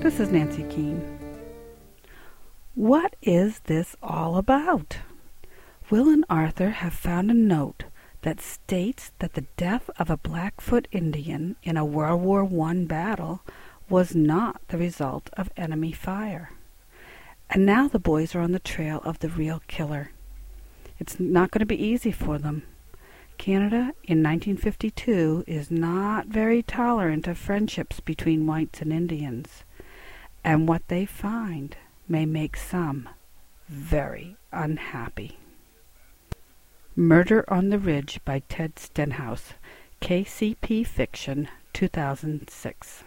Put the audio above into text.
This is Nancy Keene. What is this all about? Will and Arthur have found a note that states that the death of a Blackfoot Indian in a World War I battle was not the result of enemy fire. And now the boys are on the trail of the real killer. It's not going to be easy for them. Canada in 1952 is not very tolerant of friendships between whites and Indians, and what they find may make some very unhappy. Murder on the Ridge by Ted Stenhouse, KCP Fiction, 2006.